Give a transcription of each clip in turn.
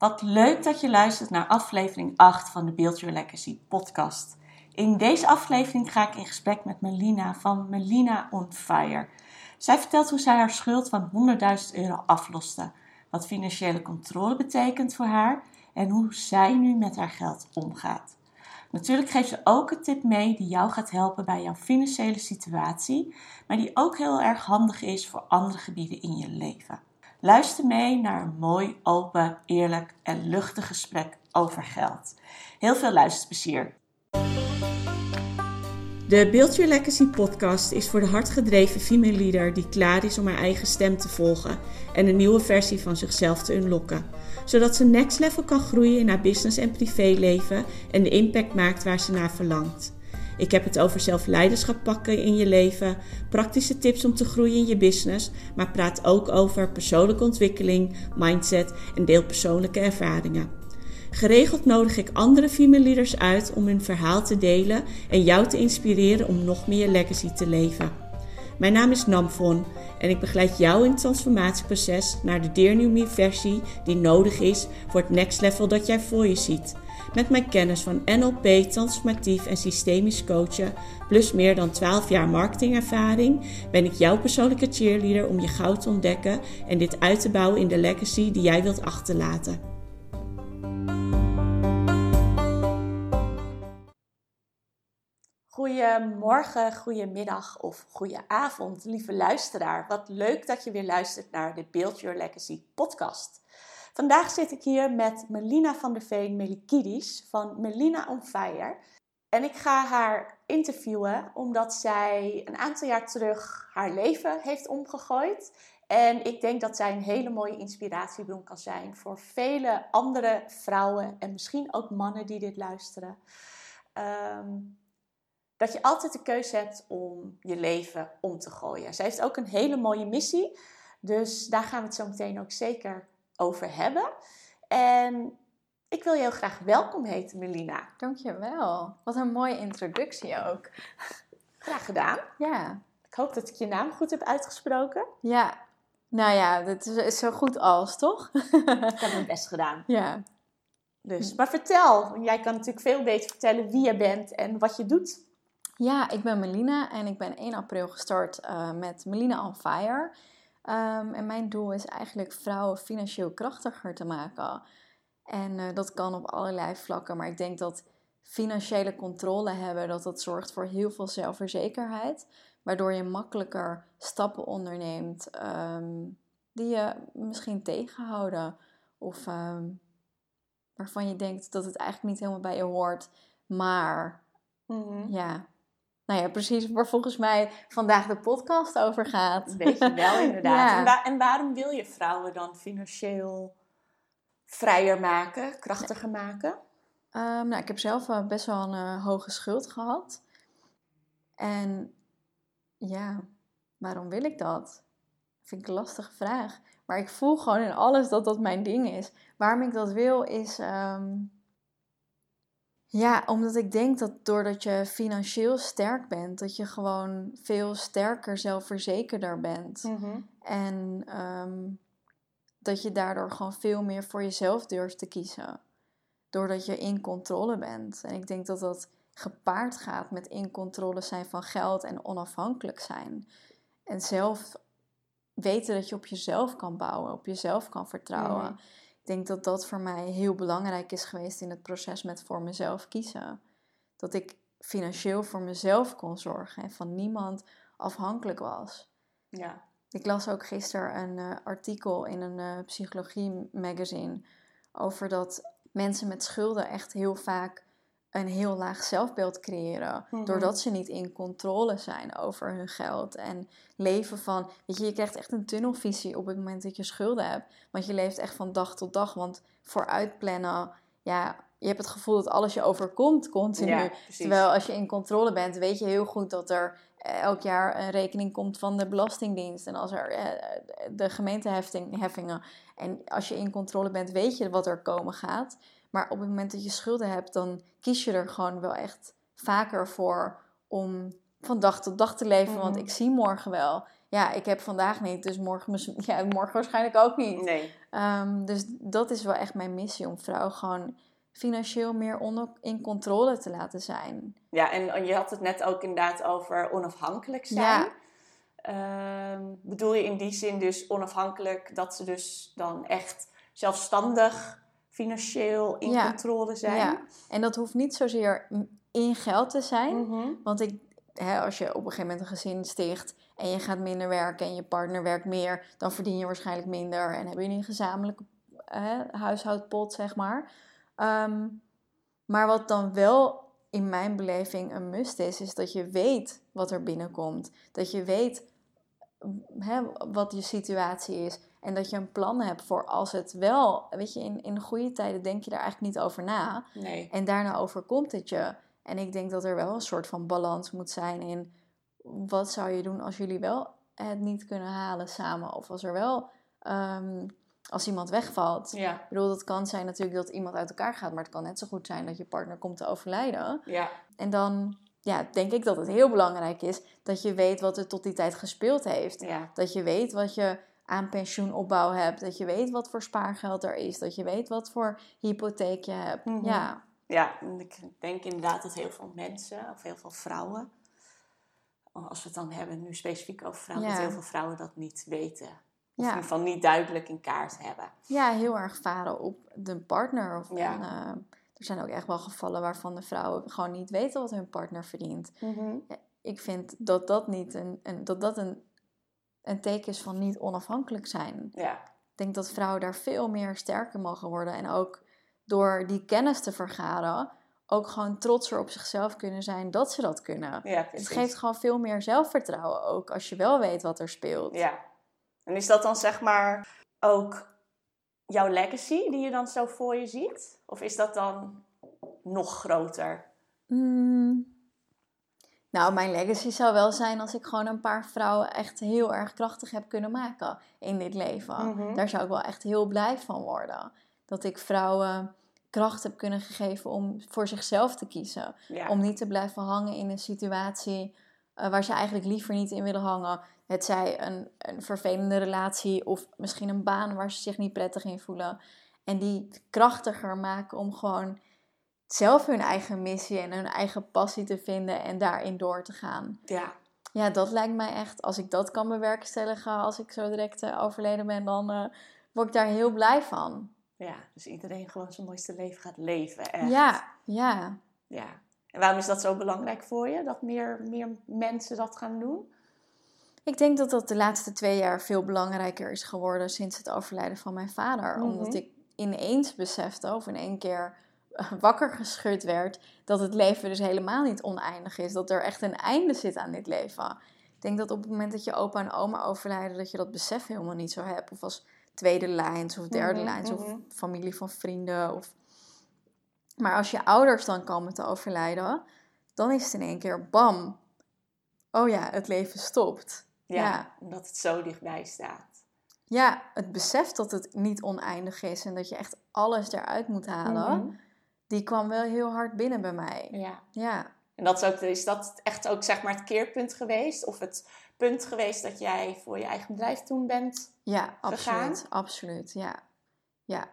Wat leuk dat je luistert naar aflevering 8 van de Build Your Legacy podcast. In deze aflevering ga ik in gesprek met Melina van Melina on Fire. Zij vertelt hoe zij haar schuld van 100.000 euro afloste, wat financiële controle betekent voor haar en hoe zij nu met haar geld omgaat. Natuurlijk geeft ze ook een tip mee die jou gaat helpen bij jouw financiële situatie, maar die ook heel erg handig is voor andere gebieden in je leven. Luister mee naar een mooi, open, eerlijk en luchtig gesprek over geld. Heel veel luisterplezier. De Build Your Legacy podcast is voor de hardgedreven female leader die klaar is om haar eigen stem te volgen en een nieuwe versie van zichzelf te unlocken. Zodat ze next level kan groeien in haar business en privéleven en de impact maakt waar ze naar verlangt. Ik heb het over zelfleiderschap pakken in je leven, praktische tips om te groeien in je business, maar praat ook over persoonlijke ontwikkeling, mindset en deel persoonlijke ervaringen. Geregeld nodig ik andere female leaders uit om hun verhaal te delen en jou te inspireren om nog meer legacy te leven. Mijn naam is Namfon en ik begeleid jou in het transformatieproces naar de Dear New versie die nodig is voor het next level dat jij voor je ziet. Met mijn kennis van NLP, transformatief en systemisch coachen, plus meer dan 12 jaar marketingervaring, ben ik jouw persoonlijke cheerleader om je goud te ontdekken en dit uit te bouwen in de legacy die jij wilt achterlaten. Goedemorgen, goedemiddag of goedenavond, lieve luisteraar. Wat leuk dat je weer luistert naar de Build Your Legacy podcast. Vandaag zit ik hier met Melina van der Veen Melikidis van Melina on Fire. En ik ga haar interviewen omdat zij een aantal jaar terug haar leven heeft omgegooid. En ik denk dat zij een hele mooie inspiratiebron kan zijn voor vele andere vrouwen en misschien ook mannen die dit luisteren. Ehm, dat je altijd de keuze hebt om je leven om te gooien. Zij heeft ook een hele mooie missie. Dus daar gaan we het zo meteen ook zeker over hebben. En ik wil je heel graag welkom heten, Melina. Dankjewel. Wat een mooie introductie ook. Graag gedaan. Ja. Ik hoop dat ik je naam goed heb uitgesproken. Ja. Nou ja, dat is zo goed als, toch? ik heb mijn best gedaan. Ja. Dus, maar vertel, jij kan natuurlijk veel beter vertellen wie je bent en wat je doet. Ja, ik ben Melina en ik ben 1 april gestart uh, met Melina on Fire. Um, en mijn doel is eigenlijk vrouwen financieel krachtiger te maken. En uh, dat kan op allerlei vlakken, maar ik denk dat financiële controle hebben, dat dat zorgt voor heel veel zelfverzekerheid. Waardoor je makkelijker stappen onderneemt um, die je misschien tegenhouden. Of um, waarvan je denkt dat het eigenlijk niet helemaal bij je hoort. Maar mm -hmm. ja, nou ja, precies waar volgens mij vandaag de podcast over gaat. Weet je wel, inderdaad. En, wa en, waarom wil je vrouwen dan financieel vrijer maken, krachtiger maken? Um, nou, ik heb zelf uh, best wel een uh, hoge schuld gehad. En ja, waarom wil ik dat? Vind ik een lastige vraag. Maar ik voel gewoon in alles dat dat mijn ding is. Waarom ik dat wil is... Um, ja, omdat ik denk dat doordat je financieel sterk bent, dat je gewoon veel sterker zelfverzekerder bent. Mhm. En ehm, dat je daardoor gewoon veel meer voor jezelf durft te kiezen. Doordat je in controle bent. En ik denk dat dat gepaard gaat met in controle zijn van geld en onafhankelijk zijn. En zelf weten dat je op jezelf kan bouwen, op jezelf kan vertrouwen. Mhm. Ik denk dat dat voor mij heel belangrijk is geweest in het proces met voor mezelf kiezen. Dat ik financieel voor mezelf kon zorgen en van niemand afhankelijk was. Ja. Ik las ook gisteren een uh, artikel in een uh, psychologie magazine over dat mensen met schulden echt heel vaak een heel laag zelfbeeld creëren. Mhm. Doordat ze niet in controle zijn over hun geld. En leven van, weet je, je krijgt echt een tunnelvisie op het moment dat je schulden hebt. Want je leeft echt van dag tot dag. Want vooruitplannen, ja, je hebt het gevoel dat alles je overkomt continu. Ja. Terwijl als je in controle bent, weet je heel goed dat er elk jaar een rekening komt van de Belastingdienst. En als er eh, de gemeenteheffingen. En als je in controle bent, weet je wat er komen gaat. Maar op het moment dat je schulden hebt, dan kies je er gewoon wel echt vaker voor om van dag tot dag te leven. Want Mhm. ik zie morgen wel. ja, ik heb vandaag niet, dus morgen, ja, morgen waarschijnlijk ook niet. Nee. Ehm, dus dat is wel echt mijn missie, om vrouwen gewoon financieel meer onder, in controle te laten zijn. Ja, en je had het net ook inderdaad over onafhankelijk zijn. Ja. Ehm, bedoel je in die zin dus onafhankelijk dat ze dus dan echt zelfstandig financieel in Ja. controle zijn? Ja, en dat hoeft niet zozeer in geld te zijn. Mhm. Want ik, hè, als je op een gegeven moment een gezin sticht en je gaat minder werken en je partner werkt meer, dan verdien je waarschijnlijk minder en hebben jullie een gezamenlijke hè, huishoudpot, zeg maar. Ehm, maar wat dan wel in mijn beleving een must is, is dat je weet wat er binnenkomt. Dat je weet hè, wat je situatie is. En dat je een plan hebt voor als het wel, weet je, in, in goede tijden denk je daar eigenlijk niet over na. Nee. En daarna overkomt het je. En ik denk dat er wel een soort van balans moet zijn in wat zou je doen als jullie wel het niet kunnen halen samen. Of als er wel, ehm, als iemand wegvalt. Ja. Ik bedoel, dat kan zijn natuurlijk dat iemand uit elkaar gaat, maar het kan net zo goed zijn dat je partner komt te overlijden. Ja. En dan ja, denk ik dat het heel belangrijk is dat je weet wat er tot die tijd gespeeld heeft. Ja. Dat je weet wat je aan pensioenopbouw hebt. Dat je weet wat voor spaargeld er is. Dat je weet wat voor hypotheek je hebt. Mhm. Ja, Ja, ik denk inderdaad dat heel veel mensen, of heel veel vrouwen, als we het dan hebben nu specifiek over vrouwen, Ja. dat heel veel vrouwen dat niet weten. Of in ieder geval niet duidelijk in kaart hebben. ja, heel erg varen op de partner. Of Ja. eh, er zijn ook echt wel gevallen waarvan de vrouwen gewoon niet weten wat hun partner verdient. Ik vind dat dat niet een, een, dat dat een, een teken is van niet onafhankelijk zijn. Ja. Ik denk dat vrouwen daar veel meer sterker mogen worden. En ook door die kennis te vergaren, ook gewoon trotser op zichzelf kunnen zijn dat ze dat kunnen. ja, Het geeft gewoon veel meer zelfvertrouwen ook als je wel weet wat er speelt. Ja. En is dat dan zeg maar ook jouw legacy die je dan zo voor je ziet? Of is dat dan nog groter? Mm. Nou, mijn legacy zou wel zijn als ik gewoon een paar vrouwen echt heel erg krachtig heb kunnen maken in dit leven. Mhm. Daar zou ik wel echt heel blij van worden. Dat ik vrouwen kracht heb kunnen geven om voor zichzelf te kiezen. Ja. Om niet te blijven hangen in een situatie eh, waar ze eigenlijk liever niet in willen hangen. Het zij een, een vervelende relatie of misschien een baan waar ze zich niet prettig in voelen. En die krachtiger maken om gewoon zelf hun eigen missie en hun eigen passie te vinden en daarin door te gaan. ja. Ja, dat lijkt mij echt, als ik dat kan bewerkstelligen als ik zo direct eh, overleden ben, dan eh, word ik daar heel blij van. Ja, dus iedereen gewoon zijn mooiste leven gaat leven. Echt. Ja, ja. ja. En waarom is dat zo belangrijk voor je? Dat meer, meer mensen dat gaan doen? Ik denk dat dat de laatste twee jaar veel belangrijker is geworden sinds het overlijden van mijn vader. Mhm. Omdat ik ineens besefte, of in één keer wakker geschud werd, dat het leven dus helemaal niet oneindig is. Dat er echt een einde zit aan dit leven. Ik denk dat op het moment dat je opa en oma overlijden, dat je dat besef helemaal niet zo hebt. Of als tweede lijns of derde Mhm, lijns of mhm. familie van vrienden. Of... Maar als je ouders dan komen te overlijden, dan is het in één keer bam. Oh ja, het leven stopt. Ja, Ja. omdat het zo dichtbij staat. Ja, het besef dat het niet oneindig is en dat je echt alles eruit moet halen, Mhm. Die kwam wel heel hard binnen bij mij. Ja. Ja, En dat is, ook, is dat echt ook zeg maar het keerpunt geweest? Of het punt geweest dat jij voor je eigen bedrijf toen bent? ja, Gegaan? absoluut. Absoluut, ja. Ja,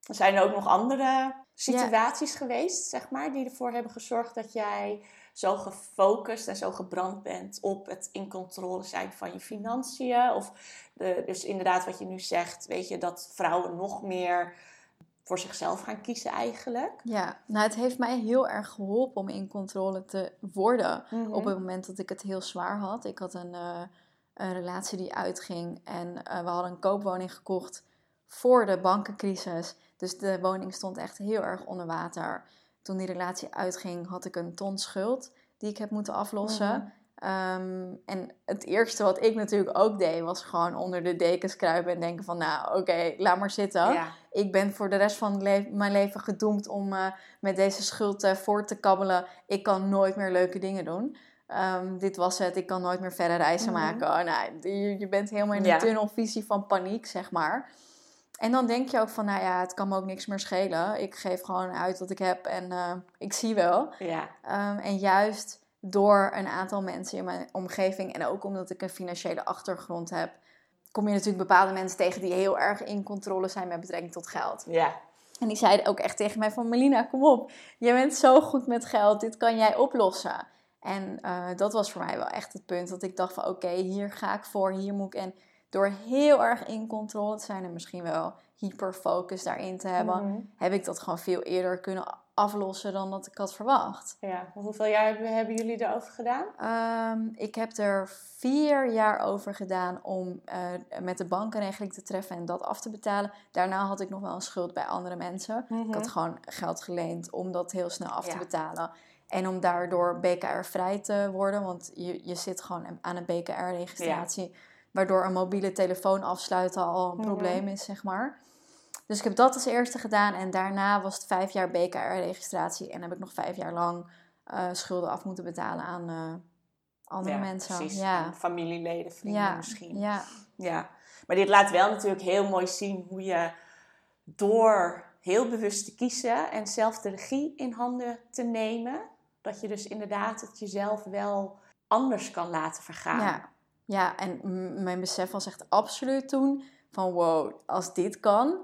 Zijn er ook nog andere situaties geweest, zeg maar, die ervoor hebben gezorgd dat jij zo gefocust en zo gebrand bent op het in controle zijn van je financiën? Of de, dus inderdaad wat je nu zegt, weet je, dat vrouwen nog meer voor zichzelf gaan kiezen eigenlijk? ja. Nou, het heeft mij heel erg geholpen om in controle te worden. Mhm. Op het moment dat ik het heel zwaar had. Ik had een, eh, een relatie die uitging en eh, we hadden een koopwoning gekocht voor de bankencrisis. Dus de woning stond echt heel erg onder water. Toen die relatie uitging, had ik een ton schuld die ik heb moeten aflossen. Mhm. Ehm, en het eerste wat ik natuurlijk ook deed, was gewoon onder de dekens kruipen en denken van, nou oké, laat maar zitten. Ja. Ik ben voor de rest van le- mijn leven gedoemd om eh, met deze schuld eh, voort te kabbelen. Ik kan nooit meer leuke dingen doen. Ehm, dit was het, ik kan nooit meer verder reizen Mhm. maken. Oh, nou, je, je bent helemaal in Ja. tunnelvisie van paniek, zeg maar. En dan denk je ook van, nou ja, het kan me ook niks meer schelen. Ik geef gewoon uit wat ik heb en eh, ik zie wel. Ja. Ehm, en juist door een aantal mensen in mijn omgeving en ook omdat ik een financiële achtergrond heb, kom je natuurlijk bepaalde mensen tegen die heel erg in controle zijn met betrekking tot geld. Ja. En die zeiden ook echt tegen mij van Melina, kom op, je bent zo goed met geld, dit kan jij oplossen. En uh, dat was voor mij wel echt het punt dat ik dacht van oké, hier ga ik voor, hier moet ik. En door heel erg in controle te zijn en misschien wel hyperfocus daarin te hebben, Mhm. heb ik dat gewoon veel eerder kunnen aflossen dan dat ik had verwacht. ja. Hoeveel jaar hebben, jullie erover gedaan? Ehm, ik heb er vier jaar over gedaan om eh, met de bank een regeling te treffen en dat af te betalen. Daarna had ik nog wel een schuld bij andere mensen. Ik had gewoon geld geleend om dat heel snel af te betalen. En om daardoor BKR-vrij te worden, want je, je zit gewoon aan een BKR-registratie. Waardoor een mobiele telefoon afsluiten al een probleem is, zeg maar. Dus ik heb dat als eerste gedaan en daarna was het vijf jaar BKR-registratie. En heb ik nog vijf jaar lang eh, schulden af moeten betalen aan eh, andere ja, mensen. Precies. Ja. En Familieleden, vrienden Ja, misschien. ja, Ja, maar dit laat wel natuurlijk heel mooi zien hoe je door heel bewust te kiezen en zelf de regie in handen te nemen, dat je dus inderdaad het jezelf wel anders kan laten vergaan. ja. Ja, en mijn besef was echt absoluut toen van wow, als dit kan,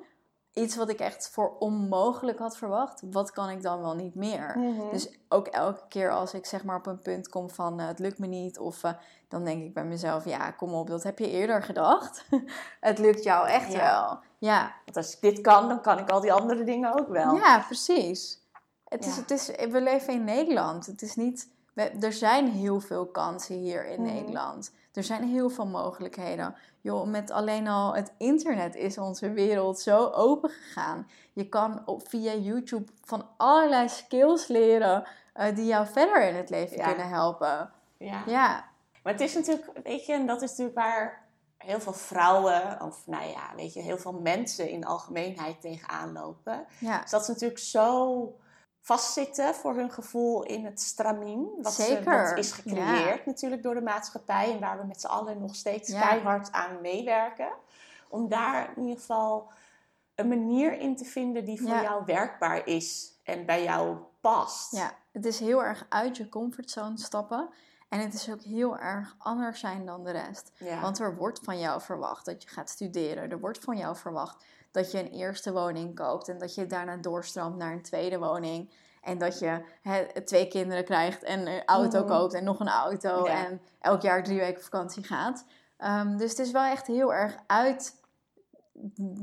iets wat ik echt voor onmogelijk had verwacht, wat kan ik dan wel niet meer? Mhm. Dus ook elke keer als ik zeg maar op een punt kom van eh, het lukt me niet, of eh, dan denk ik bij mezelf, ja, kom op, dat heb je eerder gedacht. het lukt jou echt Ja. wel. Ja, Want als ik dit kan, dan kan ik al die andere dingen ook wel. ja precies. Het is, het is, we leven in Nederland. Het is niet, we- er zijn heel veel kansen hier in Mhm. Nederland. Er zijn heel veel mogelijkheden. Joh, met alleen al het internet is onze wereld zo open gegaan. Je kan op, via YouTube van allerlei skills leren eh, die jou verder in het leven Ja. kunnen helpen. Ja. Ja, Maar het is natuurlijk, weet je, en dat is natuurlijk waar heel veel vrouwen, of nou ja, weet je, heel veel mensen in de algemeenheid tegenaan lopen. ja. Dus dat ze natuurlijk zo vastzitten voor hun gevoel in het stramien. Wat, ze- Zeker, wat is gecreëerd natuurlijk door de maatschappij. En waar we met z'n allen nog steeds Ja. keihard aan meewerken. Om daar in ieder geval een manier in te vinden die voor Ja. jou werkbaar is. En bij jou past. Ja, het is heel erg uit je comfortzone stappen. En het is ook heel erg anders zijn dan de rest. Want er wordt van jou verwacht dat je gaat studeren. Er wordt van jou verwacht dat je een eerste woning koopt. En dat je daarna doorstroomt naar een tweede woning. En dat je twee kinderen krijgt en een auto Mhm. koopt en nog een auto. Ja. En elk jaar drie weken op vakantie gaat. Ehm, dus het is wel echt heel erg uit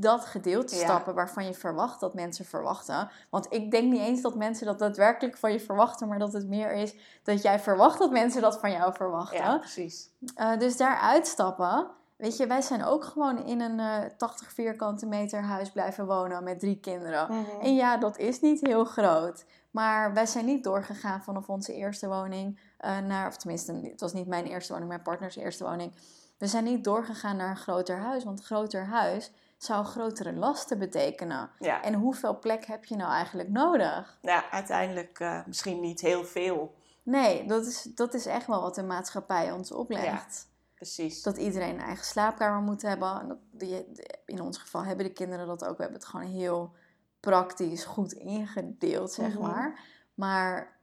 dat gedeelte Ja. stappen waarvan je verwacht dat mensen verwachten. Want ik denk niet eens dat mensen dat daadwerkelijk van je verwachten, maar dat het meer is dat jij verwacht dat mensen dat van jou verwachten. ja, precies. Eh, dus daar uitstappen. Weet je, wij zijn ook gewoon in een eh 80 vierkante meter huis blijven wonen met drie kinderen. Mhm. En ja, dat is niet heel groot. Maar wij zijn niet doorgegaan vanaf onze eerste woning eh, naar, of tenminste, het was niet mijn eerste woning, mijn partners eerste woning. We zijn niet doorgegaan naar een groter huis, want een groter huis zou grotere lasten betekenen. Ja. En hoeveel plek heb je nou eigenlijk nodig? ja, uiteindelijk eh, misschien niet heel veel. Nee, dat is, dat is echt wel wat de maatschappij ons oplegt. Precies. Dat iedereen een eigen slaapkamer moet hebben. En dat, die, in ons geval hebben de kinderen dat ook. We hebben het gewoon heel praktisch goed ingedeeld, zeg Mhm. maar. Maar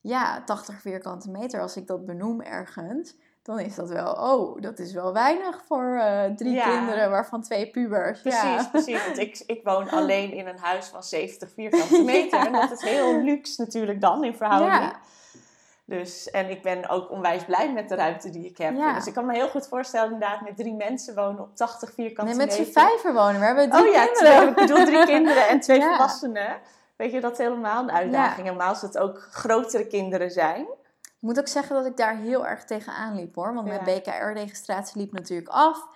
ja, 80 vierkante meter, als ik dat benoem ergens, dan is dat wel, oh, dat is wel weinig voor eh, drie Ja. kinderen, waarvan twee pubers. Precies, Ja. precies. Want ik, ik woon alleen in een huis van 70 vierkante meter. Ja. En dat is heel luxe natuurlijk dan in verhouding. Dus, en ik ben ook onwijs blij met de ruimte die ik heb. Ja. Dus ik kan me heel goed voorstellen inderdaad met drie mensen wonen op 80 vierkante Nee, met z'n meter. vijven wonen. We hebben drie Oh ja, kinderen. twee, ik bedoel drie kinderen en twee Ja. volwassenen. Weet je, dat is helemaal een uitdaging. Helemaal als het ook grotere kinderen zijn. Ik moet ook zeggen dat ik daar heel erg tegenaan liep hoor. Want mijn BKR-registratie liep natuurlijk af.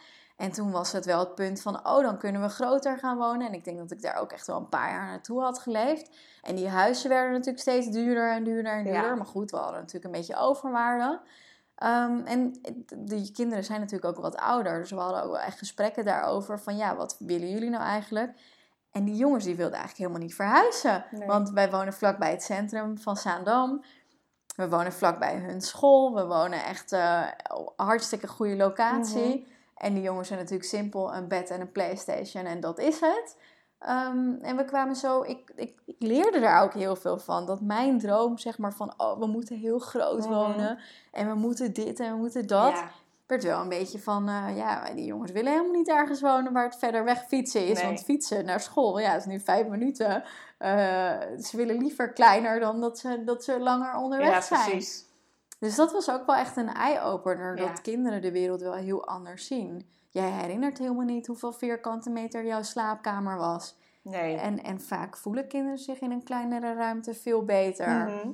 En toen was het wel het punt van, oh, dan kunnen we groter gaan wonen. En ik denk dat ik daar ook echt wel een paar jaar naartoe had geleefd. En die huizen werden natuurlijk steeds duurder en duurder en duurder. Ja. Maar goed, we hadden natuurlijk een beetje overwaarde. Ehm, en die kinderen zijn natuurlijk ook wat ouder. Dus we hadden ook wel echt gesprekken daarover. Van ja, wat willen jullie nou eigenlijk? En die jongens die wilden eigenlijk helemaal niet verhuizen. Nee. Want wij wonen vlakbij het centrum van Zaandam. We wonen vlakbij hun school. We wonen echt eh hartstikke goede locatie. Mhm. En die jongens zijn natuurlijk simpel een bed en een Playstation en dat is het. Ehm, en we kwamen zo, ik, ik, ik, leerde daar ook heel veel van. Dat mijn droom, zeg maar, van oh, we moeten heel groot Mhm. wonen en we moeten dit en we moeten dat, Ja. werd wel een beetje van, eh, ja, die jongens willen helemaal niet ergens wonen waar het verder weg fietsen is. Nee. Want fietsen naar school, ja, is nu vijf minuten. Eh, ze willen liever kleiner dan dat ze, dat ze langer onderweg ja, zijn. precies. Dus dat was ook wel echt een eye-opener. Ja. Dat kinderen de wereld wel heel anders zien. Jij herinnert helemaal niet hoeveel vierkante meter jouw slaapkamer was. Nee. En, en vaak voelen kinderen zich in een kleinere ruimte veel beter. Mhm.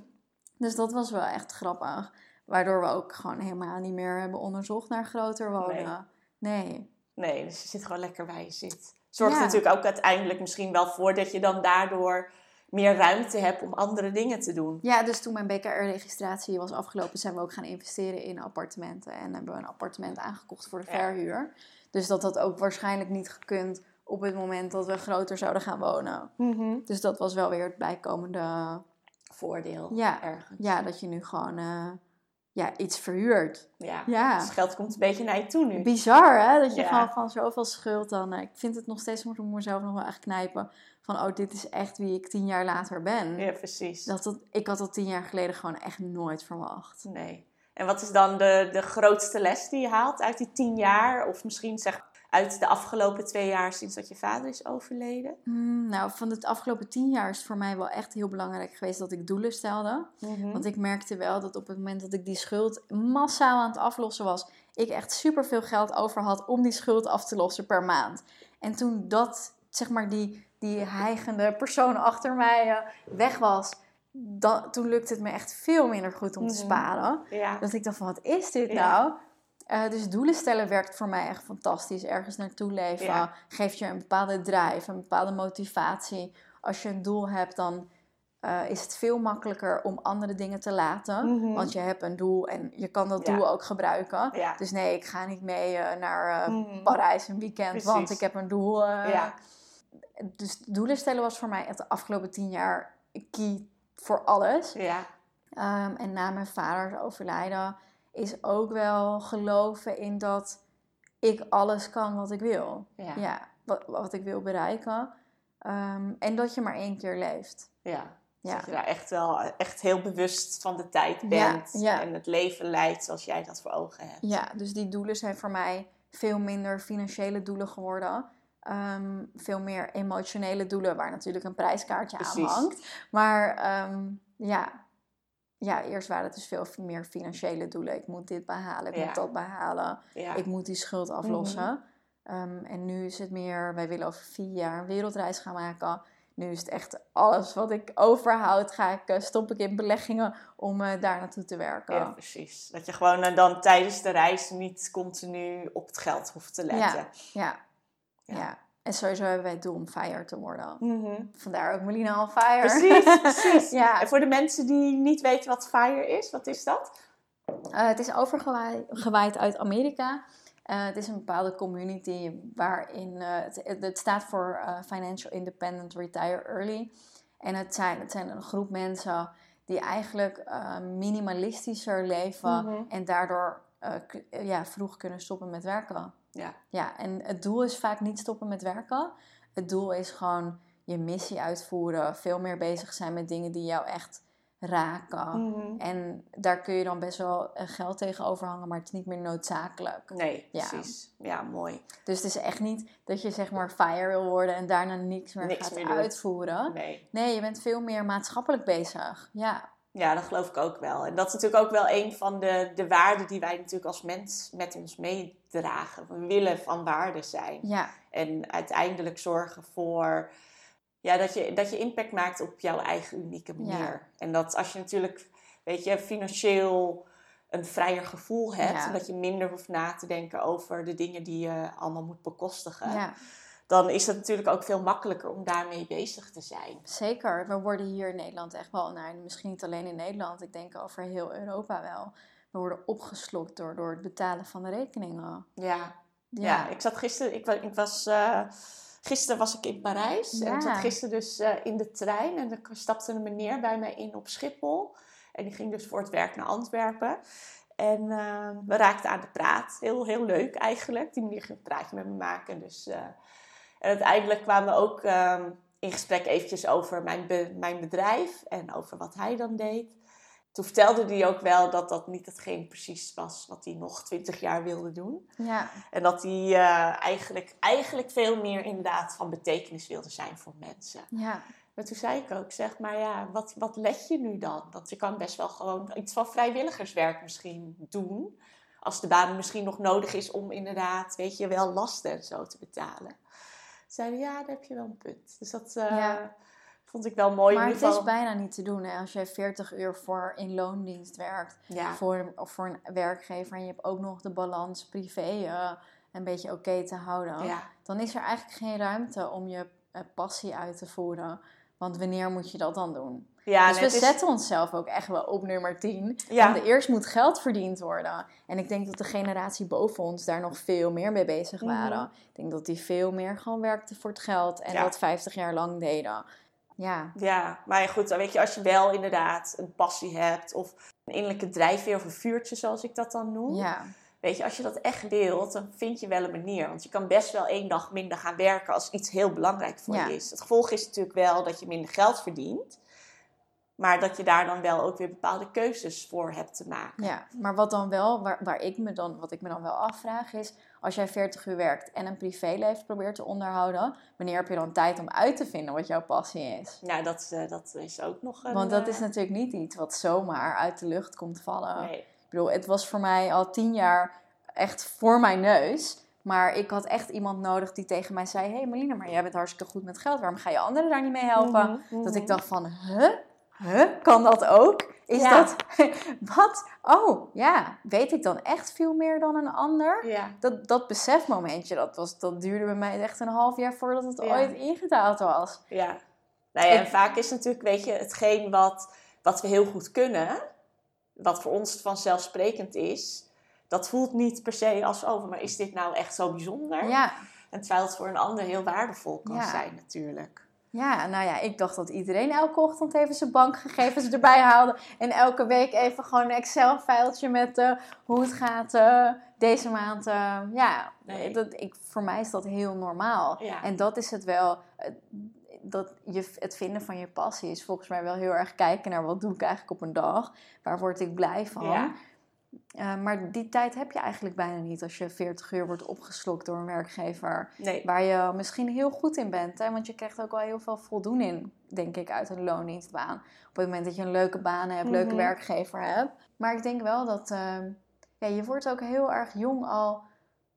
Dus dat was wel echt grappig. Waardoor we ook gewoon helemaal niet meer hebben onderzocht naar groter wonen. Nee. Nee, dus je zit gewoon lekker waar je zit. Zorgt Ja. natuurlijk ook uiteindelijk misschien wel voor dat je dan daardoor meer ruimte hebt om andere dingen te doen. Ja, dus toen mijn BKR-registratie was afgelopen, zijn we ook gaan investeren in appartementen. En hebben we een appartement aangekocht voor de Ja. verhuur. Dus dat had ook waarschijnlijk niet gekund op het moment dat we groter zouden gaan wonen. Dus dat was wel weer het bijkomende... Voordeel Ja. ergens. Ja, dat je nu gewoon eh, ja, iets verhuurt. Ja. Ja. Dus geld komt een beetje naar je toe nu. Bizar, hè? Dat je Ja. gewoon van zoveel schuld dan... eh, ik vind het nog steeds, moet ik mezelf nog wel echt knijpen... van, oh, dit is echt wie ik tien jaar later ben. Ja, precies. Dat, dat, ik had dat tien jaar geleden gewoon echt nooit verwacht. Nee. En wat is dan de, de grootste les die je haalt uit die tien jaar? Of misschien zeg uit de afgelopen twee jaar sinds dat je vader is overleden? Hmm, nou, van het afgelopen tien jaar is het voor mij wel echt heel belangrijk geweest dat ik doelen stelde. Want ik merkte wel dat op het moment dat ik die schuld massaal aan het aflossen was, ik echt superveel geld over had om die schuld af te lossen per maand. En toen dat, zeg maar, die, die heigende persoon achter mij eh, weg was, dan, toen lukte het me echt veel minder goed om te Mhm. sparen. Ja. Dat ik dacht van, wat is dit Ja. nou? Eh, dus doelen stellen werkt voor mij echt fantastisch. Ergens naartoe leven. Ja. Geeft je een bepaalde drive, een bepaalde motivatie. Als je een doel hebt, dan eh, is het veel makkelijker om andere dingen te laten. Mhm. Want je hebt een doel en je kan dat Ja. doel ook gebruiken. Ja. Dus nee, ik ga niet mee naar Mhm. Parijs een weekend, Precies. want ik heb een doel. Dus doelen stellen was voor mij echt de afgelopen tien jaar key voor alles. Ja. Ehm, en na mijn vaders overlijden is ook wel geloven in dat ik alles kan wat ik wil. Ja. Ja, wat, wat ik wil bereiken. Ehm, en dat je maar één keer leeft. Ja. Ja. Dat je daar echt wel echt heel bewust van de tijd bent. ja. En het leven leidt zoals jij dat voor ogen hebt. Ja, dus die doelen zijn voor mij veel minder financiële doelen geworden. Ehm, veel meer emotionele doelen, waar natuurlijk een prijskaartje aan hangt. Maar ehm, ja. ja, eerst waren het dus veel meer financiële doelen. Ik moet dit behalen, ik Ja. moet dat behalen. Ja. Ik moet die schuld aflossen. Ehm, en nu is het meer, wij willen over vier jaar een wereldreis gaan maken. Nu is het echt alles wat ik overhoud, ga ik, eh, stop ik in beleggingen om eh, daar naartoe te werken. Ja, precies. Dat je gewoon eh, dan tijdens de reis niet continu op het geld hoeft te letten. Ja, ja, Ja. ja. En sowieso hebben wij het doel om fire te worden. Mhm. Vandaar ook Melina on fire. Precies, precies. ja, En voor de mensen die niet weten wat FIRE is, wat is dat? Eh, het is overgewaaid uit Amerika. Eh, het is een bepaalde community waarin eh, het, staat voor Financial Independent Retire Early. En het zijn, het zijn een groep mensen die eigenlijk minimalistischer leven Mhm. en daardoor ja, vroeg kunnen stoppen met werken. Ja. Ja, en het doel is vaak niet stoppen met werken. Het doel is gewoon je missie uitvoeren, veel meer bezig zijn met dingen die jou echt raken. Mhm. En daar kun je dan best wel eh, geld tegenover hangen, maar het is niet meer noodzakelijk. Nee, Ja. precies. Ja, mooi. Dus het is echt niet dat je zeg maar fire wil worden en daarna niks meer Niks gaat meer uitvoeren. Nee. Nee, je bent veel meer maatschappelijk bezig. Ja, Ja, dat geloof ik ook wel. En dat is natuurlijk ook wel een van de, de waarden die wij natuurlijk als mens met ons meedragen. We willen van waarde zijn. ja, En uiteindelijk zorgen voor ja, dat, je, dat je impact maakt op jouw eigen unieke manier. Ja. En dat als je natuurlijk, weet je, financieel een vrijer gevoel hebt. Ja. Dat je minder hoeft na te denken over de dingen die je allemaal moet bekostigen. ja, Dan is het natuurlijk ook veel makkelijker om daarmee bezig te zijn. zeker. We worden hier in Nederland echt wel, nou, misschien niet alleen in Nederland, ik denk over heel Europa wel. We worden opgeslokt door, door het betalen van de rekeningen. Ja, Ja, ja. ik zat gisteren, ik, wa- ik was, eh, gisteren was ik in Parijs. En ik zat gisteren dus eh, in de trein. En er stapte een meneer bij mij in op Schiphol. En die ging dus voor het werk naar Antwerpen. En eh, we raakten aan de praat. Heel, heel leuk eigenlijk. Die meneer ging een praatje met me maken. Dus, En uiteindelijk kwamen we ook ehm, in gesprek eventjes over mijn, mijn bedrijf en over wat hij dan deed. Toen vertelde hij ook wel dat dat niet hetgeen precies was wat hij nog twintig jaar wilde doen. Ja. En dat hij uh, eigenlijk, eigenlijk veel meer inderdaad van betekenis wilde zijn voor mensen. Ja. Maar toen zei ik ook, zeg maar ja, wat, wat let je nu dan? Want je kan best wel gewoon iets van vrijwilligerswerk misschien doen. Als de baan misschien nog nodig is om inderdaad, weet je, wel lasten en zo te betalen. Zeiden ja, daar heb je wel een punt. Dus dat uh, vond ik wel mooi. Maar in het is bijna niet te doen hè? als jij 40 uur voor in loondienst werkt. Ja. Voor, of voor een werkgever en je hebt ook nog de balans privé uh, een beetje oké te houden. Ja. Dan is er eigenlijk geen ruimte om je uh, passie uit te voeren. Want wanneer moet je dat dan doen? Ja, dus we is- zetten onszelf ook echt wel op nummer 10. Ja. Want eerst moet geld verdiend worden. En ik denk dat de generatie boven ons daar nog veel meer mee bezig waren. Mhm. Ik denk dat die veel meer gewoon werkten voor het geld. En Ja. dat 50 jaar lang deden. Ja, Ja, maar goed, dan weet je, als je wel inderdaad een passie hebt of een innerlijke drijfveer of een vuurtje, zoals ik dat dan noem. ja, Weet je, als je dat echt wilt, dan vind je wel een manier. Want je kan best wel één dag minder gaan werken als iets heel belangrijk voor Ja. je is. Het gevolg is natuurlijk wel dat je minder geld verdient. Maar dat je daar dan wel ook weer bepaalde keuzes voor hebt te maken. ja. Maar wat dan wel, waar, waar ik me dan, wat ik me dan wel afvraag is... Als jij 40 uur werkt en een privéleven probeert te onderhouden... Wanneer heb je dan tijd om uit te vinden wat jouw passie is? Nou, dat, eh, dat is ook nog een... Want dat eh, is natuurlijk niet iets wat zomaar uit de lucht komt vallen. Nee. Ik bedoel, het was voor mij al tien jaar echt voor mijn neus. Maar ik had echt iemand nodig die tegen mij zei... Hé hey Melina, maar jij bent hartstikke goed met geld. Waarom ga je anderen daar niet mee helpen? Mhm, Dat mhm. ik dacht van, huh? Huh? Kan dat ook? Is Ja. dat... Wat? Oh, ja. Weet ik dan echt veel meer dan een ander? Ja, Dat, dat besefmomentje, dat, was, dat duurde bij mij echt een half jaar voordat het Ja. ooit ingedaald was. ja. Nou ja, en vaak is natuurlijk, weet je, hetgeen wat, wat we heel goed kunnen, wat voor ons vanzelfsprekend is, dat voelt niet per se als over, maar is dit nou echt zo bijzonder? Ja. En terwijl het voor een ander heel waardevol kan zijn natuurlijk. Ja, nou ja, ik dacht dat iedereen elke ochtend even zijn bankgegevens erbij haalde. En elke week even gewoon een Excel-fijltje met eh, hoe het gaat eh, deze maand. eh, ja, Nee. dat, ik, voor mij is dat heel normaal. Ja. En dat is het wel. dat je, het vinden van je passie is volgens mij wel heel erg kijken naar wat doe ik eigenlijk op een dag. Waar word ik blij van? Ja. Eh, maar die tijd heb je eigenlijk bijna niet als je 40 uur wordt opgeslokt door een werkgever. Nee. Waar je misschien heel goed in bent. Hè? Want je krijgt ook wel heel veel voldoening, denk ik, uit een loondienstbaan. Op het moment dat je een leuke baan hebt, leuke Mhm. werkgever hebt. Maar ik denk wel dat eh, ja, je wordt ook heel erg jong al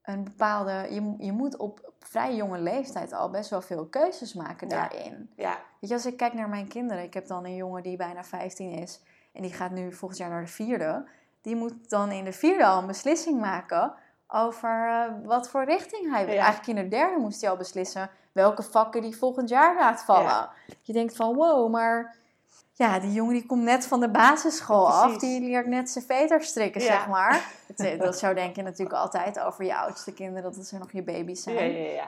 een bepaalde... Je, je moet op vrij jonge leeftijd al best wel veel keuzes maken Ja. daarin. Ja. Weet je, als ik kijk naar mijn kinderen. Ik heb dan een jongen die bijna 15 is. En die gaat nu volgend jaar naar de vierde. Die moet dan in de vierde al een beslissing maken over eh, wat voor richting hij wil. Ja. Eigenlijk in de derde moest hij al beslissen welke vakken die volgend jaar laat vallen. Ja. Je denkt van wow, maar ja, die jongen die komt net van de basisschool af. Die leert net zijn veter strikken, Ja. zeg maar. Dat, dat zou denk je natuurlijk altijd over je oudste kinderen, dat ze nog je baby's zijn. Ja, ja, ja.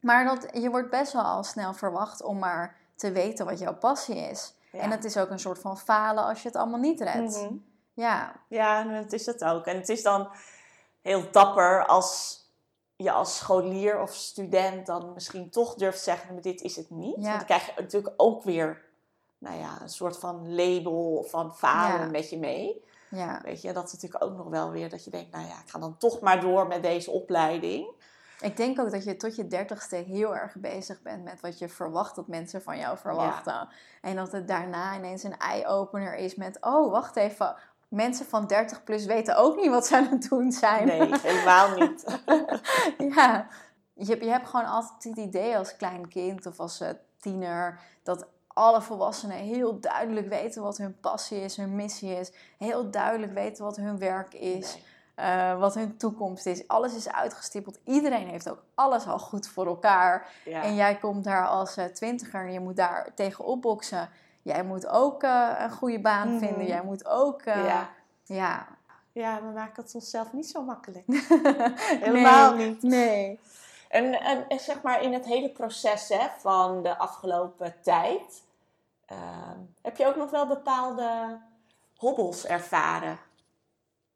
Maar dat, je wordt best wel al snel verwacht om maar te weten wat jouw passie is. En het is ook een soort van falen als je het allemaal niet redt. Mhm. Ja, Ja, en het is het ook. En het is dan heel dapper als je als scholier of student dan misschien toch durft zeggen, maar dit is het niet. Ja. Want dan krijg je natuurlijk ook weer nou ja, een soort van label van falen Ja. met je mee. ja. Weet je, dat is natuurlijk ook nog wel weer dat je denkt, nou ja, ik ga dan toch maar door met deze opleiding. Ik denk ook dat je tot je dertigste heel erg bezig bent met wat je verwacht dat mensen van jou verwachten. En dat het daarna ineens een eye-opener is met, oh, wacht even. Mensen van 30 plus weten ook niet wat ze aan het doen zijn. Nee, helemaal niet. ja, je, hebt- je hebt gewoon altijd het idee als klein kind of als eh, tiener dat alle volwassenen heel duidelijk weten wat hun passie is, hun missie is. Heel duidelijk weten wat hun werk is, Nee. eh, wat hun toekomst is. Alles is uitgestippeld. Iedereen heeft ook alles al goed voor elkaar. Ja. En jij komt daar als eh, twintiger en je moet daar tegen opboksen. Jij moet ook eh, een goede baan Mhm. vinden. Jij moet ook... eh, Ja. ja. ja, we maken het onszelf niet zo makkelijk. Helemaal Nee, niet. Nee. En, en, en zeg maar in het hele proces hè, van de afgelopen tijd, ehm, heb je ook nog wel bepaalde hobbels ervaren?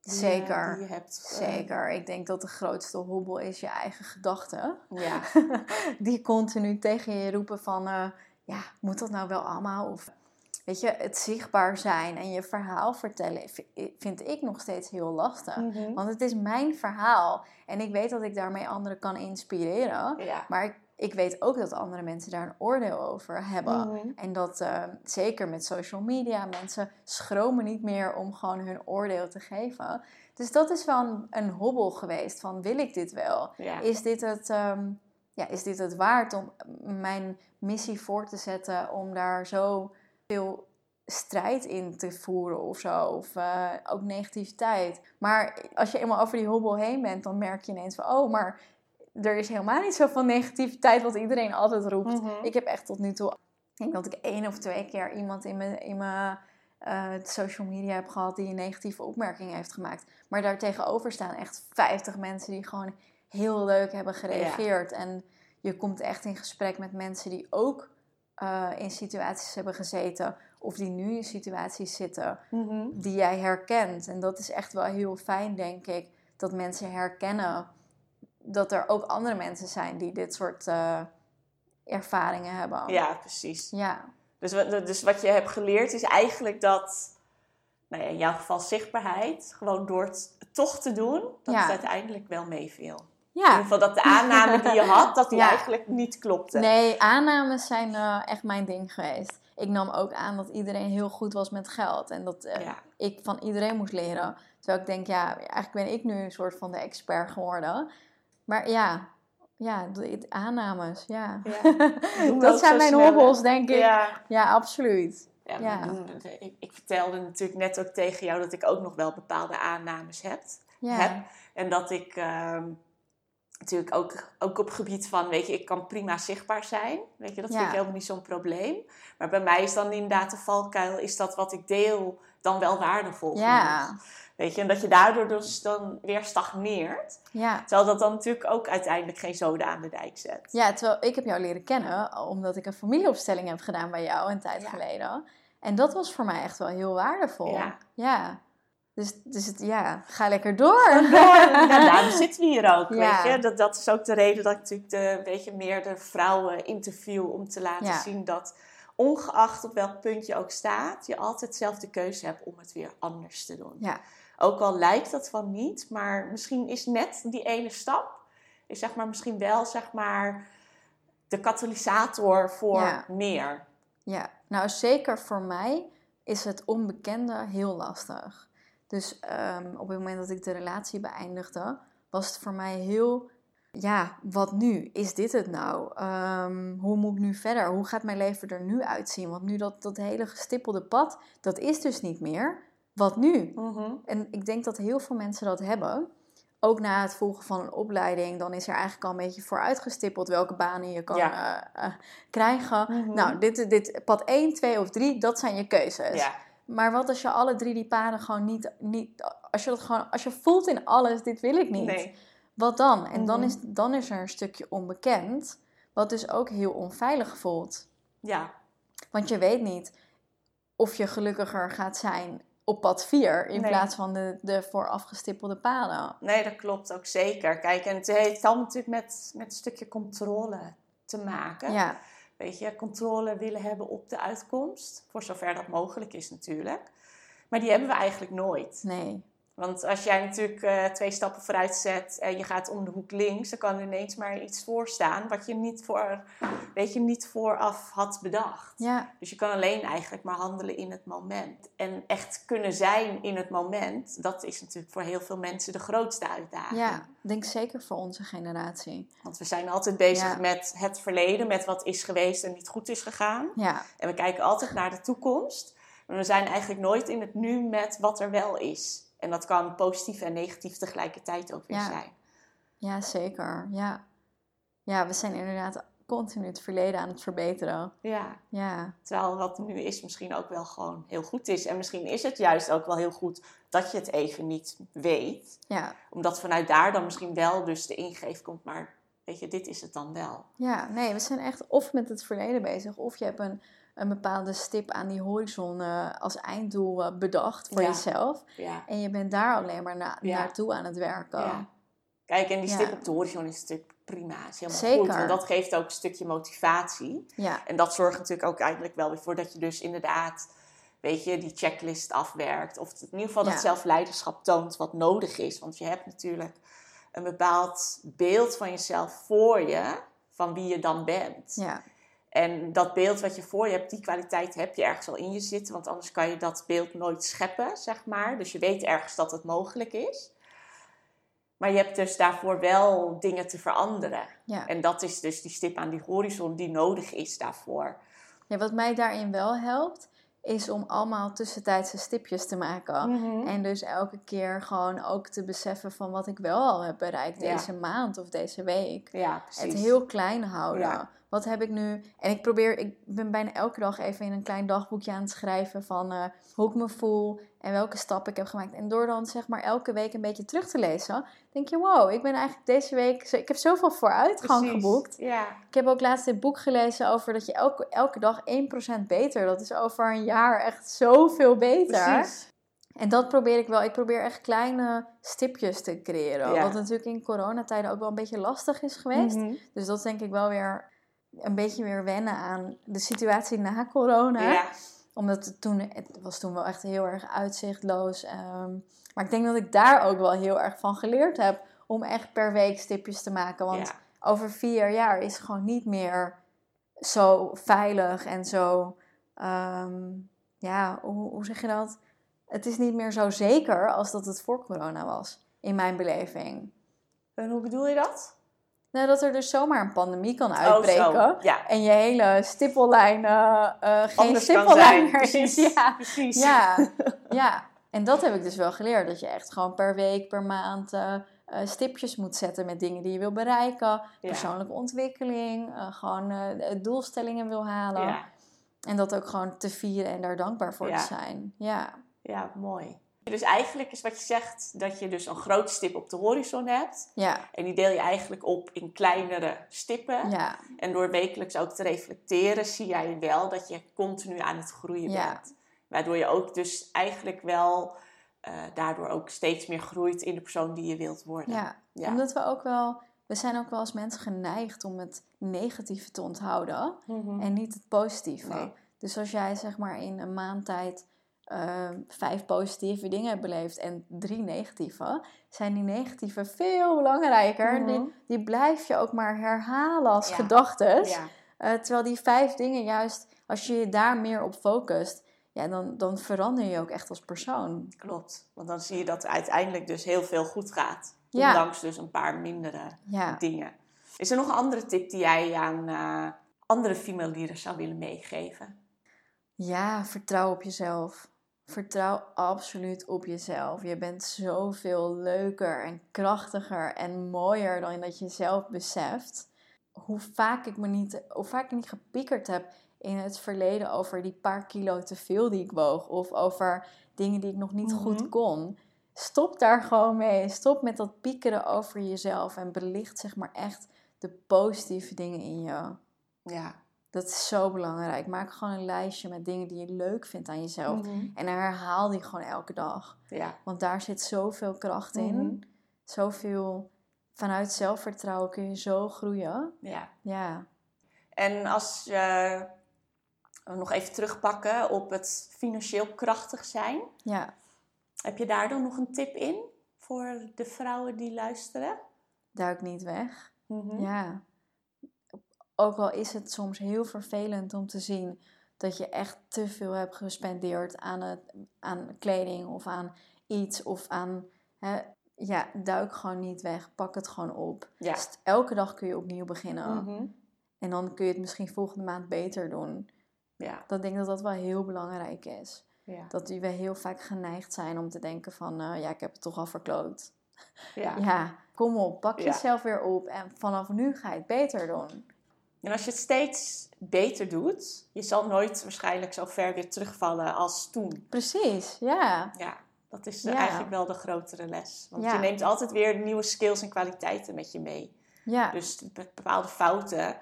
Zeker. die je hebt. eh, Zeker. Ik denk dat de grootste hobbel is je eigen gedachten. ja. die continu tegen je roepen van, ja, moet dat nou wel allemaal? Of, weet je, het zichtbaar zijn en je verhaal vertellen vind ik nog steeds heel lastig. Mhm. Want het is mijn verhaal en ik weet dat ik daarmee anderen kan inspireren. ja. Maar ik, ik weet ook dat andere mensen daar een oordeel over hebben. Mhm. En dat eh, zeker met social media, mensen schromen niet meer om gewoon hun oordeel te geven. Dus dat is wel een, een hobbel geweest van wil ik dit wel? Ja. Is dit het, ehm, ja, is dit het waard om mijn missie voor te zetten om daar zo veel strijd in te voeren of zo? Of eh, ook negativiteit. Maar als je eenmaal over die hobbel heen bent, dan merk je ineens van oh, maar er is helemaal niet zoveel negativiteit wat iedereen altijd roept. Mhm. Ik heb echt tot nu toe, ik denk dat ik één of twee keer iemand in mijn, in mijn eh, social media heb gehad die een negatieve opmerking heeft gemaakt. Maar daartegenover staan echt 50 mensen die gewoon heel leuk hebben gereageerd. En je komt echt in gesprek met mensen die ook eh, in situaties hebben gezeten. Of die nu in situaties zitten Mhm. die jij herkent. En dat is echt wel heel fijn, denk ik. Dat mensen herkennen dat er ook andere mensen zijn die dit soort eh, ervaringen hebben. ja, precies. Ja, Dus, wat- dus wat je hebt geleerd is eigenlijk dat, nou ja, in jouw geval zichtbaarheid, gewoon door het toch te doen, dat Ja. het uiteindelijk wel meeviel. In ja. ieder geval dat de aanname die je had, dat die Ja. eigenlijk niet klopte. Nee, aannames zijn eh, echt mijn ding geweest. Ik nam ook aan dat iedereen heel goed was met geld. En dat eh, Ja. ik van iedereen moest leren. Terwijl ik denk, ja, eigenlijk ben ik nu een soort van de expert geworden. Maar ja, ja, aannames, ja. Ja. Dat zijn mijn hobbels, denk ik. Ja, Ja, absoluut. ja, ik, ik vertelde natuurlijk net ook tegen jou dat ik ook nog wel bepaalde aannames heb. Heb. En dat ik ehm, natuurlijk ook, ook op gebied van, weet je, ik kan prima zichtbaar zijn. Weet je, dat vind ik helemaal niet zo'n probleem. Maar bij mij is dan inderdaad de valkuil, is dat wat ik deel dan wel waardevol ja, genoeg? Weet je, en dat je daardoor dus dan weer stagneert. ja. Terwijl dat dan natuurlijk ook uiteindelijk geen zoden aan de dijk zet. Ja, terwijl ik heb jou leren kennen omdat ik een familieopstelling heb gedaan bij jou een tijd Ja. geleden. En dat was voor mij echt wel heel waardevol. Ja. Ja. Dus, dus het, ja, ga lekker door. Ja, daarom zitten we hier ook, Ja. weet je. Dat, dat is ook de reden dat ik natuurlijk de, weet je, meer de vrouwen interview om te laten Ja. zien dat ongeacht op welk punt je ook staat, je altijd zelf de keuze hebt om het weer anders te doen. Ja, Ook al lijkt dat van niet, maar misschien is net die ene stap, is zeg maar misschien wel zeg maar de katalysator voor meer. ja. Nou, zeker voor mij is het onbekende heel lastig. Dus ehm, op het moment dat ik de relatie beëindigde, was het voor mij heel... Ja, wat nu? Is dit het nou? Ehm, hoe moet ik nu verder? Hoe gaat mijn leven er nu uitzien? Want nu dat, dat hele gestippelde pad, dat is dus niet meer. Wat nu? En ik denk dat heel veel mensen dat hebben. Ook na het volgen van een opleiding, dan is er eigenlijk al een beetje vooruitgestippeld welke banen je kan Ja. eh, eh, krijgen. Mhm. Nou, dit, dit pad 1, 2 of 3, dat zijn je keuzes. Ja, Maar wat als je alle drie die paden gewoon niet, niet als je dat gewoon, als je voelt in alles, dit wil ik niet. nee. Wat dan? En dan, Mhm. is, dan is er een stukje onbekend, wat dus ook heel onveilig voelt. Ja, Want je weet niet of je gelukkiger gaat zijn op pad 4 in Nee. plaats van de, de voorafgestippelde paden. Nee, dat klopt ook zeker. Kijk, en het heeft allemaal natuurlijk met, met een stukje controle te maken. Ja, Weet je, controle willen hebben op de uitkomst. Voor zover dat mogelijk is natuurlijk. Maar die hebben we eigenlijk nooit. nee. Want als jij natuurlijk eh, twee stappen vooruit zet en je gaat om de hoek links, dan kan er ineens maar iets voor staan wat je niet, voor, weet je, niet vooraf had bedacht. Ja, Dus je kan alleen eigenlijk maar handelen in het moment. En echt kunnen zijn in het moment, dat is natuurlijk voor heel veel mensen de grootste uitdaging. ja, ik denk zeker voor onze generatie. Want we zijn altijd bezig Ja. met het verleden, met wat is geweest en niet goed is gegaan. Ja, En we kijken altijd naar de toekomst. Maar we zijn eigenlijk nooit in het nu met wat er wel is. En dat kan positief en negatief tegelijkertijd ook weer Ja. zijn. ja, zeker. Ja. ja, we zijn inderdaad continu het verleden aan het verbeteren. Ja, Ja, terwijl wat nu is misschien ook wel gewoon heel goed is. En misschien is het juist ook wel heel goed dat je het even niet weet. ja, Omdat vanuit daar dan misschien wel dus de ingeef komt. Maar weet je, dit is het dan wel. ja. Nee, we zijn echt of met het verleden bezig, of je hebt een, een bepaalde stip aan die horizon eh, als einddoel eh, bedacht voor Ja. jezelf. Ja. En je bent daar alleen maar na- Ja. naartoe aan het werken. Ja. Kijk, en die stip op de horizon is natuurlijk prima. Is helemaal Zeker. goed. Want dat geeft ook een stukje motivatie. En dat zorgt natuurlijk ook eigenlijk wel weer voor dat je dus inderdaad, weet je, die checklist afwerkt. Of in ieder geval dat zelfleiderschap toont wat nodig is. Want je hebt natuurlijk een bepaald beeld van jezelf voor je, van wie je dan bent. ja, En dat beeld wat je voor je hebt, die kwaliteit heb je ergens al in je zitten. Want anders kan je dat beeld nooit scheppen, zeg maar. Dus je weet ergens dat het mogelijk is. Maar je hebt dus daarvoor wel dingen te veranderen. ja. En dat is dus die stip aan die horizon die nodig is daarvoor. ja. Wat mij daarin wel helpt, is om allemaal tussentijdse stipjes te maken. En dus elke keer gewoon ook te beseffen van wat ik wel al heb bereikt Ja. deze maand of deze week. Ja, precies. Het heel klein houden. Ja. Wat heb ik nu? En ik probeer, ik ben bijna elke dag even in een klein dagboekje aan het schrijven van eh, hoe ik me voel en welke stappen ik heb gemaakt. En door dan zeg maar elke week een beetje terug te lezen, denk je, wow, ik ben eigenlijk deze week, ik heb zoveel vooruitgang Precies. geboekt. Ja, Ik heb ook laatst dit boek gelezen over dat je elke, elke dag 1% beter, dat is over een jaar echt zoveel beter. precies. En dat probeer ik wel. Ik probeer echt kleine stipjes te creëren. Ja. Wat natuurlijk in coronatijden ook wel een beetje lastig is geweest. Mhm. Dus dat is denk ik wel weer een beetje weer wennen aan de situatie na corona. Ja, Omdat het toen, het was toen wel echt heel erg uitzichtloos. ehm, maar ik denk dat ik daar ook wel heel erg van geleerd heb. Om echt per week stipjes te maken. Want ja. over vier jaar is het gewoon niet meer zo veilig en zo. ehm, ja, hoe, hoe zeg je dat? Het is niet meer zo zeker als dat het voor corona was. In mijn beleving. En hoe bedoel je dat? Nou, dat er dus zomaar een pandemie kan Oh, uitbreken. Ja, En je hele stippellijn eh, geen stippellijn meer Precies. is. Ja, precies. ja, ja. En dat heb ik dus wel geleerd. Dat je echt gewoon per week, per maand eh, eh, stipjes moet zetten met dingen die je wil bereiken. Ja. Persoonlijke ontwikkeling. gewoon doelstellingen wil halen. Ja. En dat ook gewoon te vieren en daar dankbaar voor te zijn. Ja, ja, mooi. Dus eigenlijk is wat je zegt dat je dus een grote stip op de horizon hebt. ja, En die deel je eigenlijk op in kleinere stippen. ja, En door wekelijks ook te reflecteren, zie jij wel dat je continu aan het groeien Ja. bent. Waardoor je ook dus eigenlijk wel eh, daardoor ook steeds meer groeit in de persoon die je wilt worden. ja. Ja. Omdat we ook wel... We zijn ook wel als mensen geneigd om het negatieve te onthouden. Mhm. En niet het positieve. Nee. Dus als jij zeg maar in een maand tijd eh, vijf positieve dingen hebt beleefd en drie negatieve, zijn die negatieve veel belangrijker. Mhm. Die, die blijf je ook maar herhalen als Ja. gedachtes. Ja. Eh, terwijl die vijf dingen juist, als je je daar meer op focust, ja, dan, dan verander je ook echt als persoon. Klopt. Want dan zie je dat uiteindelijk dus heel veel goed gaat. Ja. Ondanks dus een paar mindere Ja. dingen. Is er nog een andere tip die jij aan eh, andere female leaders zou willen meegeven? Ja, vertrouw op jezelf. Vertrouw absoluut op jezelf. Je bent zoveel leuker en krachtiger en mooier dan dat je zelf beseft. Hoe vaak ik me niet, hoe vaak ik niet gepiekerd heb in het verleden over die paar kilo te veel die ik woog. Of over dingen die ik nog niet Mhm. goed kon. Stop daar gewoon mee. Stop met dat piekeren over jezelf. En belicht zeg maar echt de positieve dingen in je. Ja. Dat is zo belangrijk. Maak gewoon een lijstje met dingen die je leuk vindt aan jezelf. Mhm. En herhaal die gewoon elke dag. Ja. Want daar zit zoveel kracht in. Mhm. Zoveel vanuit zelfvertrouwen kun je zo groeien. ja. Ja. En als je nog even terugpakken op het financieel krachtig zijn. Ja. Heb je daar dan nog een tip in voor de vrouwen die luisteren? Duik niet weg. Mhm. Ja. Ook al is het soms heel vervelend om te zien dat je echt te veel hebt gespendeerd aan, het, aan kleding of aan iets of aan. Hè, ja, duik gewoon niet weg. Pak het gewoon op. Ja. St- Elke dag kun je opnieuw beginnen. Mhm. En dan kun je het misschien volgende maand beter doen. Ja. Dat denk ik dat dat wel heel belangrijk is. Ja. Dat we heel vaak geneigd zijn om te denken van... eh, ja, ik heb het toch al verkloot. ja. Ja, kom op, pak jezelf weer op. En vanaf nu ga je het beter doen. En als je het steeds beter doet, je zal nooit waarschijnlijk zo ver weer terugvallen als toen. Precies, ja. Ja, dat is Ja. eigenlijk wel de grotere les. Want Ja. je neemt altijd weer nieuwe skills en kwaliteiten met je mee. Ja, Dus be- bepaalde fouten,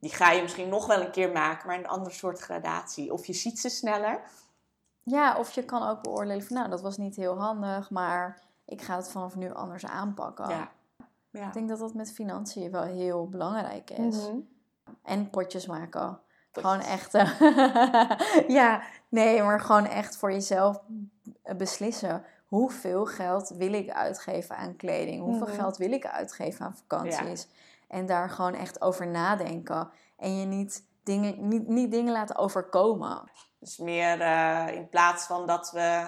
die ga je misschien nog wel een keer maken, maar een andere soort gradatie. Of je ziet ze sneller. Ja, of je kan ook beoordelen van nou, dat was niet heel handig, maar ik ga het vanaf nu anders aanpakken. Ja. ja. Ik denk dat dat met financiën wel heel belangrijk is. Mhm. En potjes maken. Potjes. Gewoon echt. eh, ja, nee, maar gewoon echt voor jezelf beslissen. Hoeveel geld wil ik uitgeven aan kleding? Hoeveel Mhm. geld wil ik uitgeven aan vakanties? En daar gewoon echt over nadenken. En je niet dingen, niet, niet dingen laten overkomen. Dus meer eh, in plaats van dat we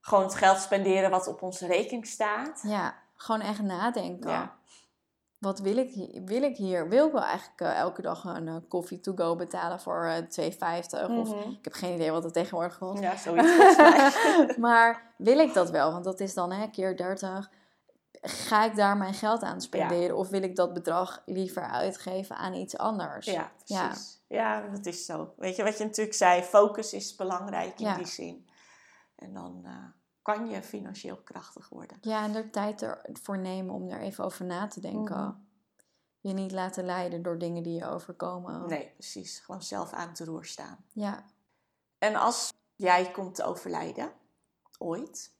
gewoon het geld spenderen wat op onze rekening staat. Ja, gewoon echt nadenken. Ja. Wat wil ik hier? Wil ik hier? Wil ik wel eigenlijk eh, elke dag een eh, koffie to go betalen voor eh 2,50? Of Mhm. ik heb geen idee wat het tegenwoordig kost. Ja, zoiets maar wil ik dat wel? Want dat is dan hè, keer 30. Ga ik daar mijn geld aan spenderen? Of wil ik dat bedrag liever uitgeven aan iets anders? Ja, Ja. precies. Ja. dat is zo. Weet je wat je natuurlijk zei? Focus is belangrijk in Ja. die zin. En dan kan je financieel krachtig worden. Ja, en er tijd ervoor nemen om er even over na te denken. Mhm. Je niet laten leiden door dingen die je overkomen. Nee, precies. Gewoon zelf aan het roer staan. Ja. En als jij komt te overlijden, ooit,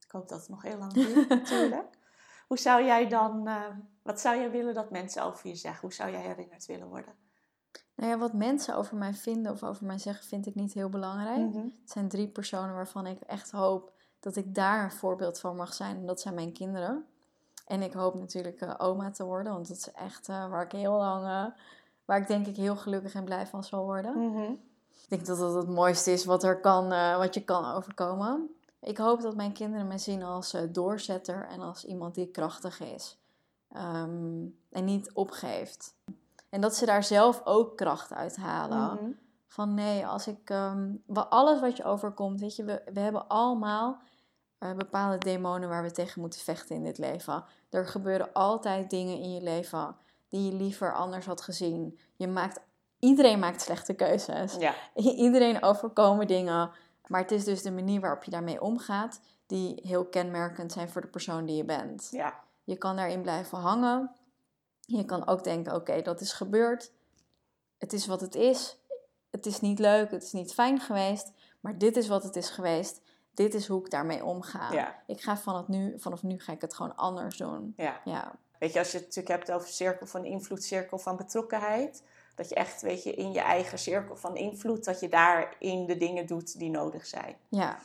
ik hoop dat het nog heel lang duurt natuurlijk, hoe zou jij dan, eh, wat zou jij willen dat mensen over je zeggen? Hoe zou jij herinnerd willen worden? Nou ja, wat mensen over mij vinden of over mij zeggen, vind ik niet heel belangrijk. Mhm. Het zijn drie personen waarvan ik echt hoop dat ik daar een voorbeeld van mag zijn. En dat zijn mijn kinderen. En ik hoop natuurlijk eh, oma te worden, want dat is echt eh, waar ik heel lang, eh, waar ik denk ik heel gelukkig en blij van zal worden. Mhm. Ik denk dat dat het mooiste is wat, er kan, wat je kan overkomen. Ik hoop dat mijn kinderen me zien als doorzetter en als iemand die krachtig is. Ehm, en niet opgeeft. En dat ze daar zelf ook kracht uit halen. Mhm. Van nee, als ik. wa- alles wat je overkomt, weet je, we, we hebben allemaal eh, bepaalde demonen waar we tegen moeten vechten in dit leven. Er gebeuren altijd dingen in je leven die je liever anders had gezien. Je maakt, iedereen maakt slechte keuzes. Ja, Iedereen overkomen dingen. Maar het is dus de manier waarop je daarmee omgaat, die heel kenmerkend zijn voor de persoon die je bent. ja, Je kan daarin blijven hangen. Je kan ook denken: oké, dat is gebeurd. Het is wat het is. Het is niet leuk, het is niet fijn geweest. Maar dit is wat het is geweest. Dit is hoe ik daarmee omga. ja, Ik ga vanaf nu, vanaf nu ga ik het gewoon anders doen. ja. Ja, Weet je, als je het natuurlijk hebt over cirkel van invloed, cirkel van betrokkenheid. Dat je echt, weet je, in je eigen cirkel van invloed, dat je daarin de dingen doet die nodig zijn. ja,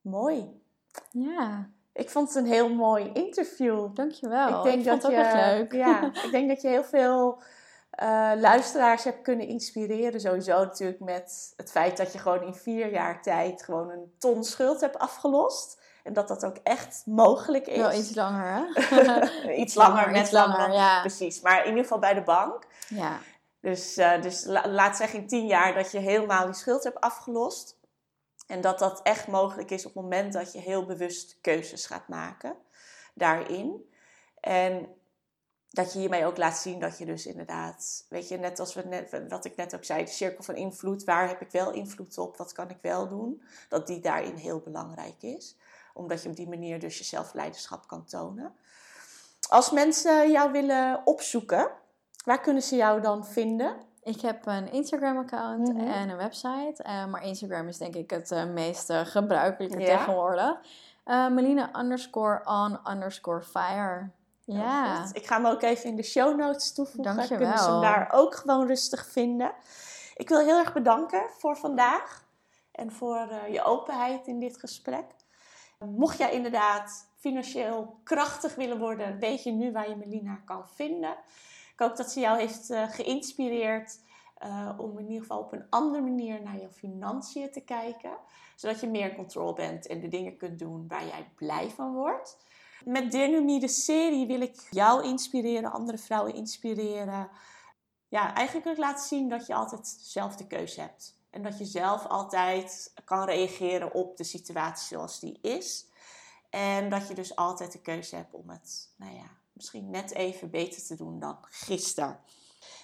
Mooi. ja. Ik vond het een heel mooi interview. Dankjewel. ik denk vond dat het ook je, echt leuk. Ja, ik denk dat je heel veel eh, luisteraars hebt kunnen inspireren. Sowieso natuurlijk met het feit dat je gewoon in vier jaar tijd gewoon een ton schuld hebt afgelost. En dat dat ook echt mogelijk is. Wel iets langer, hè? iets langer, net iets langer, langer. ja. Precies, maar in ieder geval bij de bank. Ja, Dus, eh, dus la- laat zeggen in tien jaar dat je helemaal die schuld hebt afgelost. En dat dat echt mogelijk is op het moment dat je heel bewust keuzes gaat maken daarin. En dat je hiermee ook laat zien dat je dus inderdaad, weet je, net als we net, wat ik net ook zei, de cirkel van invloed, waar heb ik wel invloed op, wat kan ik wel doen, dat die daarin heel belangrijk is. Omdat je op die manier dus je zelfleiderschap kan tonen. Als mensen jou willen opzoeken, waar kunnen ze jou dan vinden? ik heb een Instagram-account Mhm. en een website. eh, maar Instagram is denk ik het eh, meest eh, gebruikelijke Ja. tegenwoordig. Melina underscore on underscore fire. Ja. Ik ga hem ook even in de show notes toevoegen. Dankjewel. Kunnen ze hem daar ook gewoon rustig vinden. Ik wil heel erg bedanken voor vandaag. En voor eh, je openheid in dit gesprek. Mocht jij inderdaad financieel krachtig willen worden, weet je nu waar je Melina kan vinden. Ik hoop dat ze jou heeft eh, geïnspireerd eh, om in ieder geval op een andere manier naar je financiën te kijken. Zodat je meer controle bent en de dingen kunt doen waar jij blij van wordt. Met Dear de serie, wil ik jou inspireren, andere vrouwen inspireren. Ja, eigenlijk wil ik laten zien dat je altijd zelf de keuze hebt. En dat je zelf altijd kan reageren op de situatie zoals die is. En dat je dus altijd de keuze hebt om het, nou ja, misschien net even beter te doen dan gisteren.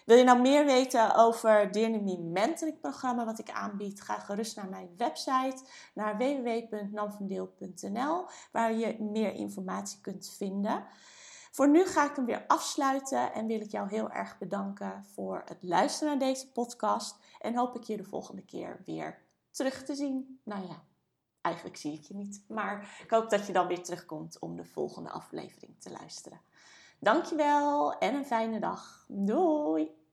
Wil je nou meer weten over Me mentoring programma wat ik aanbied? Ga gerust naar mijn website, naar www.namvandeel.nl, waar je meer informatie kunt vinden. Voor nu ga ik hem weer afsluiten en wil ik jou heel erg bedanken voor het luisteren naar deze podcast. En hoop ik je de volgende keer weer terug te zien. Nou ja, eigenlijk zie ik je niet. Maar ik hoop dat je dan weer terugkomt om de volgende aflevering te luisteren. Dankjewel en een fijne dag. Doei!